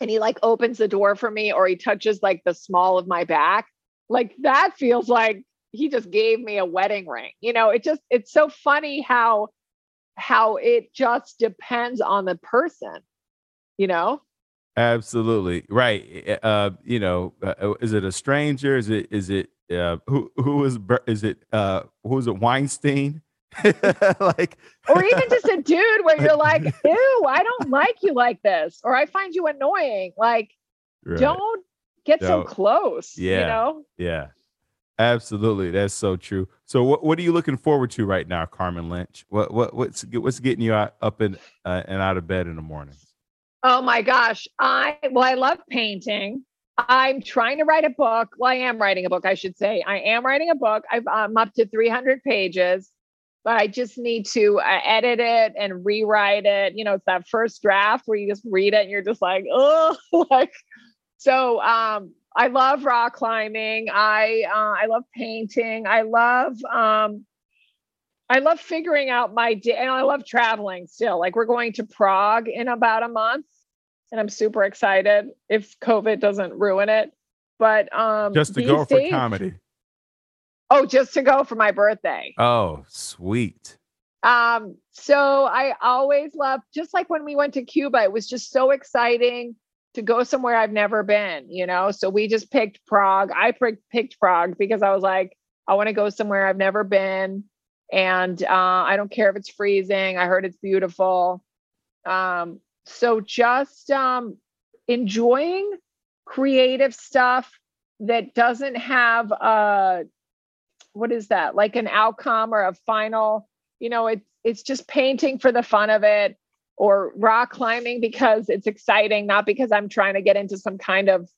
and he like opens the door for me or he touches like the small of my back, like that feels like he just gave me a wedding ring. You know, it just, it's so funny how, how it just depends on the person, you know? Absolutely right. Uh, you know, uh, is it a stranger? Is it is it uh, who who is is it uh, who is it Weinstein? [laughs] like or even just a dude where you're like, [laughs] ew, I don't like you like this, or I find you annoying. Like, right. don't get don't. so close. Yeah. You know? Yeah. Absolutely. That's so true. So what, what are you looking forward to right now, Carmen Lynch? What what what's what's getting you out, up and uh, and out of bed in the morning? Oh my gosh. I well, I love painting. I'm trying to write a book. Well, I am writing a book, I should say. I am writing a book. i am up to 300 pages, but I just need to uh, edit it and rewrite it. You know, it's that first draft where you just read it and you're just like, oh, [laughs] like so. Um, I love rock climbing. I uh, I love painting. I love um, I love figuring out my day, and I love traveling still. Like we're going to Prague in about a month and I'm super excited if COVID doesn't ruin it. But um just to go days, for comedy. Oh, just to go for my birthday. Oh, sweet. Um, so I always love just like when we went to Cuba, it was just so exciting to go somewhere I've never been, you know. So we just picked Prague. I picked Prague because I was like, I want to go somewhere I've never been. And uh, I don't care if it's freezing. I heard it's beautiful. Um, so just um, enjoying creative stuff that doesn't have a what is that like an outcome or a final you know it's it's just painting for the fun of it or rock climbing because it's exciting not because i'm trying to get into some kind of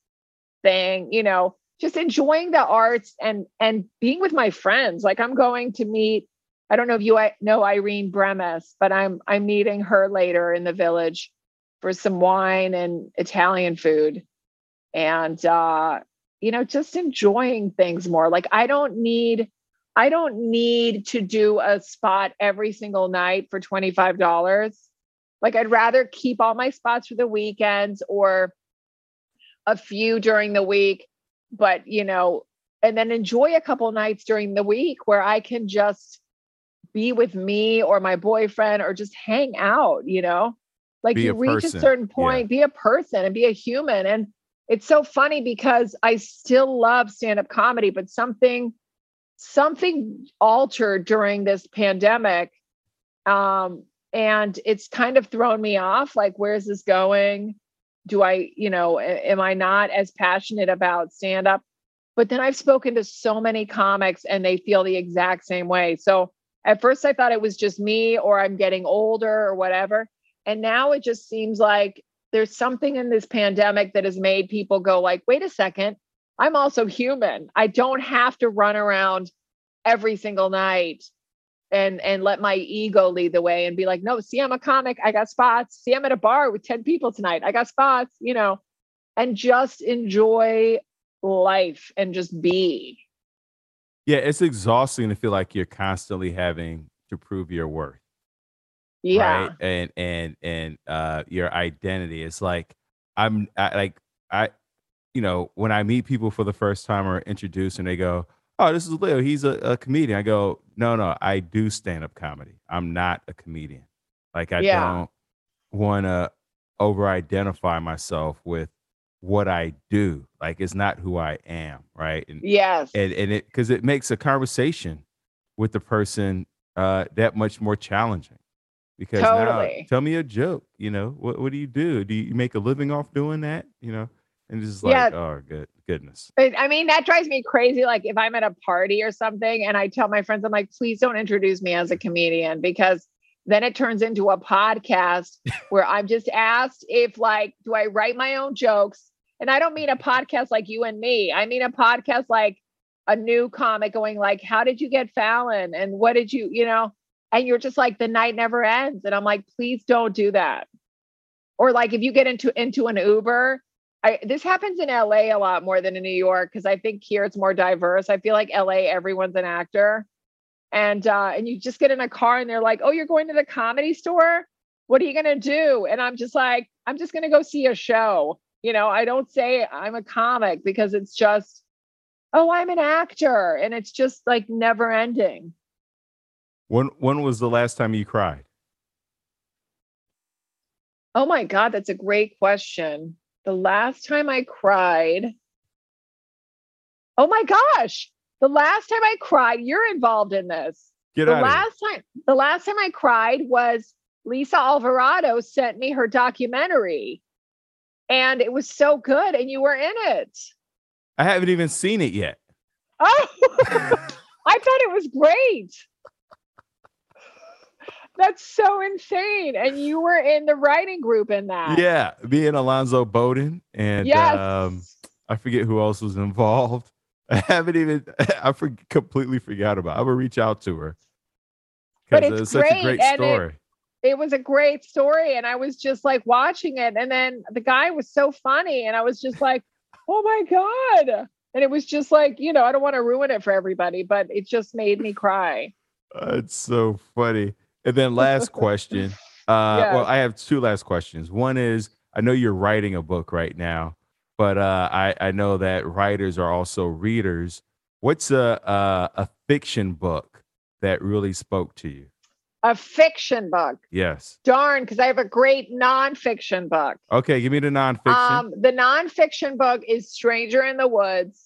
thing you know just enjoying the arts and and being with my friends. Like i'm going to meet i don't know if you know irene bremis but i'm i'm meeting her later in the village for some wine and Italian food. And uh you know just enjoying things more. Like I don't need I don't need to do a spot every single night for $25 like I'd rather keep all my spots for the weekends or a few during the week but you know and then enjoy a couple nights during the week where I can just be with me or my boyfriend or just hang out, you know? Like be you a reach person. a certain point, yeah. be a person and be a human. And it's so funny because I still love stand-up comedy, but something something altered during this pandemic. Um, and it's kind of thrown me off. Like, where's this going? Do I, you know, am I not as passionate about stand-up? But then I've spoken to so many comics and they feel the exact same way. So at first I thought it was just me or I'm getting older or whatever. And now it just seems like there's something in this pandemic that has made people go like, wait a second, I'm also human. I don't have to run around every single night and and let my ego lead the way and be like, no, see, I'm a comic. I got spots. See, I'm at a bar with 10 people tonight. I got spots, you know, and just enjoy life and just be. Yeah, it's exhausting to feel like you're constantly having to prove your worth yeah right and and and uh your identity it's like i'm I, like i you know when i meet people for the first time or introduce and they go oh this is leo he's a, a comedian. I go no no i do stand-up comedy. I'm not a comedian. Like i yeah. don't want to over identify myself with what i do. Like it's not who i am right? And yes. and, and it because it makes a conversation with the person uh that much more challenging. Because totally. now tell me a joke you know what, what do you do? Do you make a living off doing that? You know and it's just like yeah. oh good goodness. I mean that drives me crazy like if i'm at a party or something and i tell my friends i'm like please don't introduce me as a comedian because then it turns into a podcast [laughs] where i'm just asked if like do i write my own jokes? And i don't mean a podcast like you and me. I mean a podcast like a new comic going like how did you get fallon? And what did you you know? And you're just like the night never ends. And i'm like please don't do that. Or like if you get into into an uber I, this happens in la a lot more than in new york because i think here it's more diverse. I feel like la everyone's an actor. And uh and you just get in a car and they're like oh you're going to the comedy store? What are you going to do? And i'm just like i'm just going to go see a show. You know i don't say i'm a comic because it's just oh i'm an actor. And it's just like never ending. When when was the last time you cried? Oh my god, that's a great question. The last time I cried. Oh my gosh. The last time I cried, you're involved in this. Get the out of here. last time the last time I cried was Lisa Alvarado sent me her documentary. And it was so good and you were in it. I haven't even seen it yet. Oh, [laughs] I thought it was great. That's so insane. And you were in the writing group in that. Yeah, me and Alonzo Bowden and Yes. um, I forget who else was involved. [laughs] I haven't even [laughs] I for, completely forgot about. it. I will reach out to her. But it's it's such a great, great and it- story. it was a great story. And I was just like watching it. And then the guy was so funny. And I was just like, [laughs] oh my God. And it was just like, you know, I don't want to ruin it for everybody, but it just made me cry. It's so funny. And then last [laughs] question. Uh, Yes. Well, I have two last questions. One is I know you're writing a book right now, but uh, I I know that writers are also readers. What's a a, a fiction book that really spoke to you? A fiction book. Yes. Darn, because I have a great nonfiction book. Okay, give me the nonfiction. Um, the nonfiction book is Stranger in the Woods,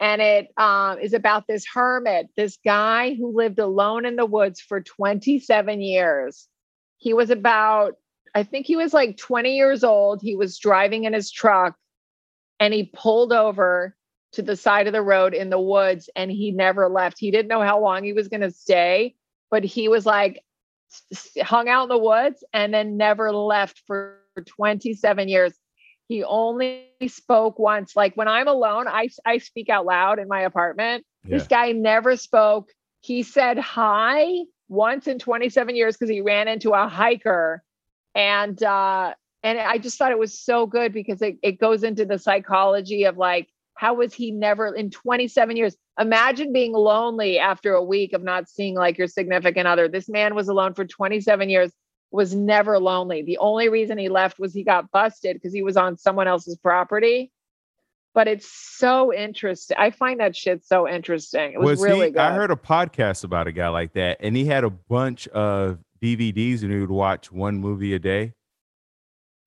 and it um, is about this hermit, this guy who lived alone in the woods for 27 years. He was about, I think he was like 20 years old. He was driving in his truck and he pulled over to the side of the road in the woods and he never left. He didn't know how long he was going to stay, but he was like, hung out in the woods and then never left for 27 years. He only spoke once. Like when I'm alone, I, I speak out loud in my apartment. yeah. This guy never spoke. He said hi once in 27 years because he ran into a hiker. And uh, and I just thought it was so good because it, it goes into the psychology of like, how was he never in 27 years? Imagine being lonely after a week of not seeing like your significant other. This man was alone for 27 years, was never lonely. The only reason he left was he got busted because he was on someone else's property. But it's so interesting. I find that shit so interesting. It was, really he, good. I heard a podcast about a guy like that, and he had a bunch of DVDs, and he would watch one movie a day.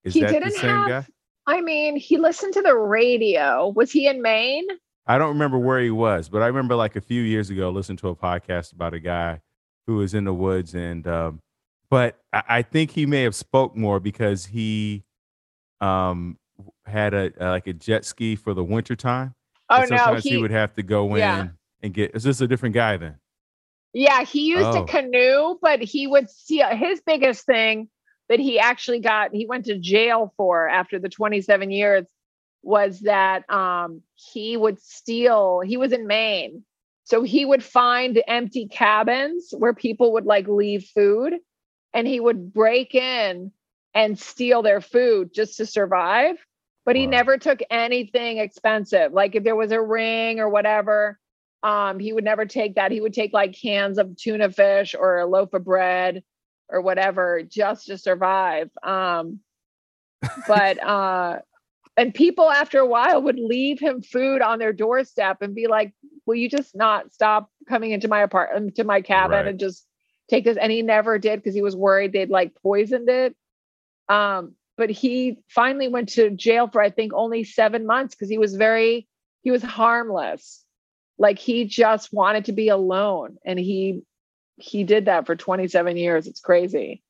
Is He that didn't same have- guy? I mean, he listened to the radio. Was he in Maine? I don't remember where he was, but I remember like a few years ago listening to a podcast about a guy who was in the woods, and um, but I, I think he may have spoke more because he um had a, uh, like a jet ski for the winter time. Oh and no, he, he would have to go in yeah. and get. Is this a different guy then? Yeah, he used Oh. a canoe, but he would see his biggest thing that he actually got, he went to jail for after the 27 years was that um, he would steal, he was in Maine. So he would find empty cabins where people would like leave food and he would break in and steal their food just to survive. But he Wow. never took anything expensive. Like if there was a ring or whatever, um, he would never take that. He would take like cans of tuna fish or a loaf of bread or whatever just to survive. Um, [laughs] but uh, and people after a while would leave him food on their doorstep and be like, "Will you just not stop coming into my apartment, to my cabin, Right. and just take this?" And he never did because he was worried they'd like poisoned it. Um, but he finally went to jail for I think only seven months because he was very he was harmless like he just wanted to be alone and he he did that for 27 years it's crazy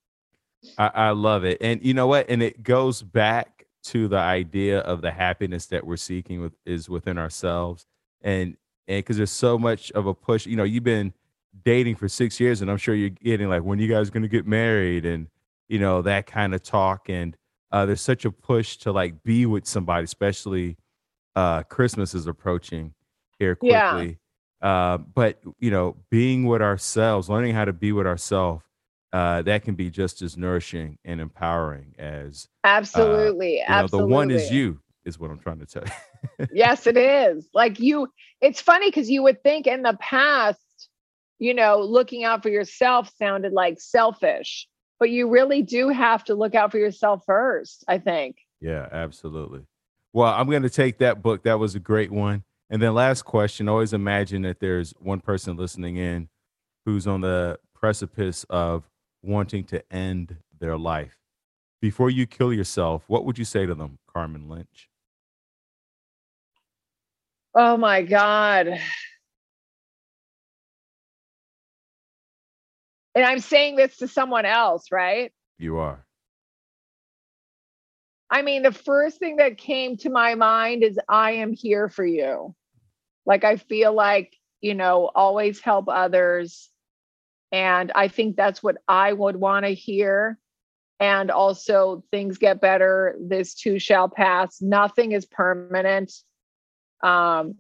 I, I love it. And you know what? And it goes back to the idea of the happiness that we're seeking with is within ourselves. And and because there's so much of a push, you know, you've been dating for six years, and I'm sure you're getting like, when you guys gonna get married and you know, that kind of talk. And uh there's such a push to like be with somebody, especially uh Christmas is approaching here Yeah. quickly. Uh, but you know, being with ourselves, learning how to be with ourselves uh, that can be just as nourishing and empowering as absolutely you know, absolutely the one is you is what I'm trying to tell you. yes it is like you it's funny because you would think in the past you know looking out for yourself sounded like selfish but you really do have to look out for yourself first i think yeah, absolutely. Well, I'm going to take that book. That was a great one. And then last question, always imagine that there's one person listening in who's on the precipice of wanting to end their life. Before you kill yourself, what would you say to them, Carmen Lynch? oh my god And I'm saying this to someone else, right? You are. I mean, the first thing that came to my mind is I am here for you. Like, I feel like, you know, always help others. And I think that's what I would want to hear. And also, things get better. This too shall pass. Nothing is permanent. Um,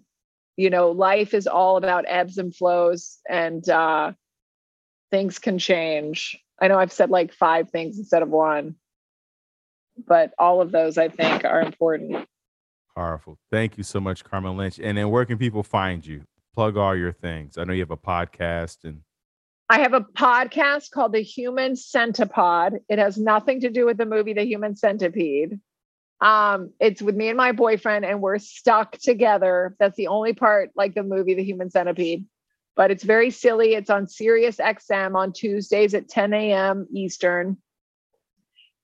you know, life is all about ebbs and flows, and uh, things can change. I know I've said like five things instead of one, but all of those I think are important. Powerful. Thank you so much, Carmen Lynch. And then where can people find you? Plug all your things. I know you have a podcast and I have a podcast called The Human Centipede. It has nothing to do with the movie The Human Centipede. Um, it's with me and my boyfriend, and we're stuck together. That's the only part like the movie The Human Centipede but it's very silly. It's on Sirius XM on Tuesdays at 10 a.m. Eastern.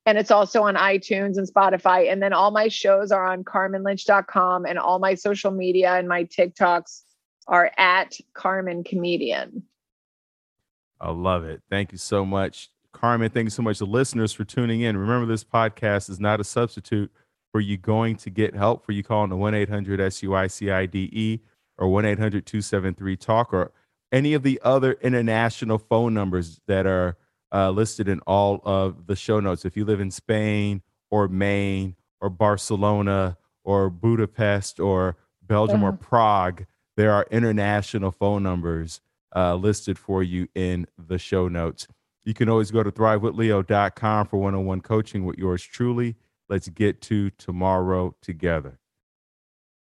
And it's also on iTunes and Spotify. And then all my shows are on carmenlynch.com and all my social media and my TikToks are at Carmen Comedian. I love it. Thank you so much. Carmen, thank you so much to listeners for tuning in. Remember, this podcast is not a substitute for you going to get help for you calling the 1 800 SUICIDE or 1 800 273 TALK or any of the other international phone numbers that are uh, listed in all of the show notes. If you live in Spain or Maine or Barcelona or Budapest or Belgium or uh-huh. Prague, there are international phone numbers uh, listed for you in the show notes. You can always go to thrivewithleo.com for one on one coaching with yours truly. Let's get to tomorrow together.